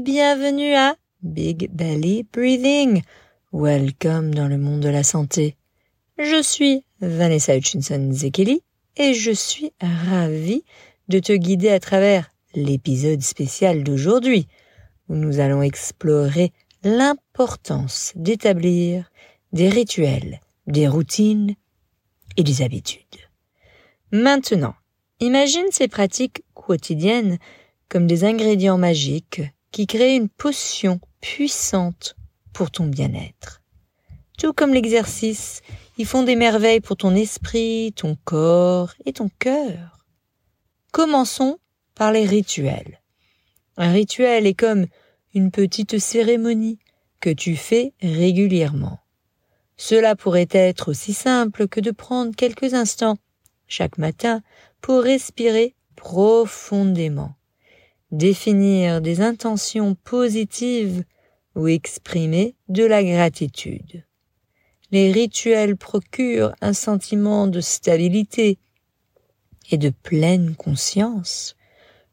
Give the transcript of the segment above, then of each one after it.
bienvenue à Big Belly Breathing. Welcome dans le monde de la santé. Je suis Vanessa Hutchinson Zekeli et je suis ravie de te guider à travers l'épisode spécial d'aujourd'hui où nous allons explorer l'importance d'établir des rituels, des routines et des habitudes. Maintenant, imagine ces pratiques quotidiennes comme des ingrédients magiques qui créent une potion puissante pour ton bien-être. Tout comme l'exercice, ils font des merveilles pour ton esprit, ton corps et ton cœur. Commençons par les rituels. Un rituel est comme une petite cérémonie que tu fais régulièrement. Cela pourrait être aussi simple que de prendre quelques instants chaque matin pour respirer profondément, définir des intentions positives ou exprimer de la gratitude. Les rituels procurent un sentiment de stabilité et de pleine conscience,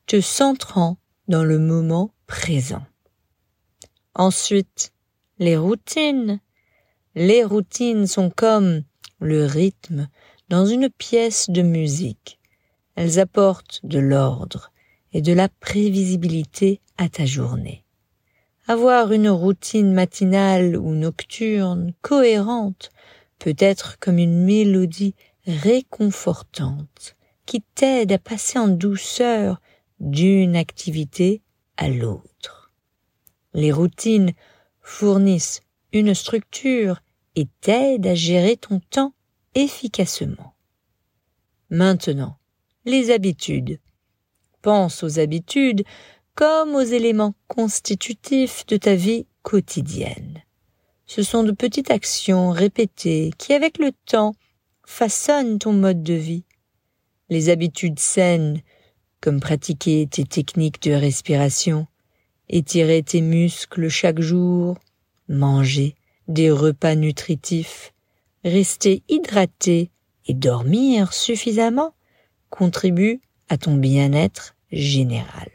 te centrant dans le moment présent. Ensuite, les routines. Les routines sont comme le rythme dans une pièce de musique. Elles apportent de l'ordre et de la prévisibilité à ta journée. Avoir une routine matinale ou nocturne cohérente peut être comme une mélodie réconfortante qui t'aide à passer en douceur d'une activité à l'autre. Les routines fournissent une structure et t'aident à gérer ton temps efficacement. Maintenant, les habitudes. Pense aux habitudes comme aux éléments constitutifs de ta vie quotidienne. Ce sont de petites actions répétées qui, avec le temps, façonnent ton mode de vie. Les habitudes saines, comme pratiquer tes techniques de respiration, étirer tes muscles chaque jour, manger des repas nutritifs, rester hydraté et dormir suffisamment contribuent à ton bien-être général.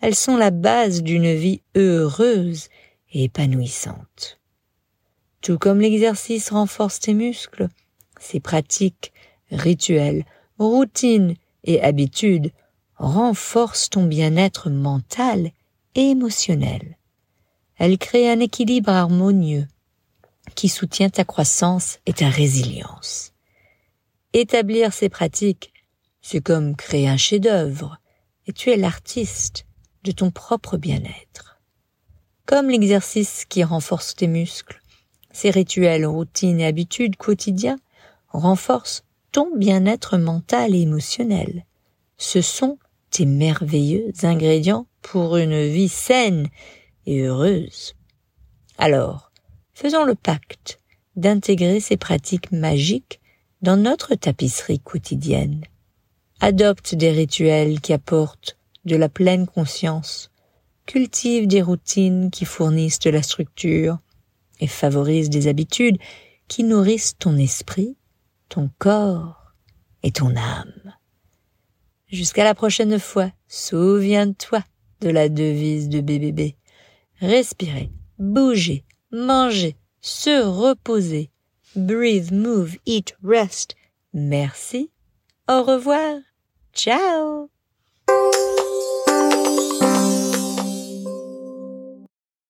Elles sont la base d'une vie heureuse et épanouissante. Tout comme l'exercice renforce tes muscles, ces pratiques, rituels, routines et habitudes renforcent ton bien-être mental et émotionnel. Elles créent un équilibre harmonieux qui soutient ta croissance et ta résilience. Établir ces pratiques, c'est comme créer un chef-d'œuvre, et tu es l'artiste de ton propre bien-être. Comme l'exercice qui renforce tes muscles, ces rituels, routines et habitudes quotidiens renforcent ton bien-être mental et émotionnel. Ce sont tes merveilleux ingrédients pour une vie saine et heureuse. Alors, faisons le pacte d'intégrer ces pratiques magiques dans notre tapisserie quotidienne. Adopte des rituels qui apportent de la pleine conscience, cultive des routines qui fournissent de la structure et favorise des habitudes qui nourrissent ton esprit, ton corps et ton âme. Jusqu'à la prochaine fois, souviens-toi de la devise de BBB. Respirer, bouger, manger, se reposer. Breathe, move, eat, rest. Merci. Au revoir. Ciao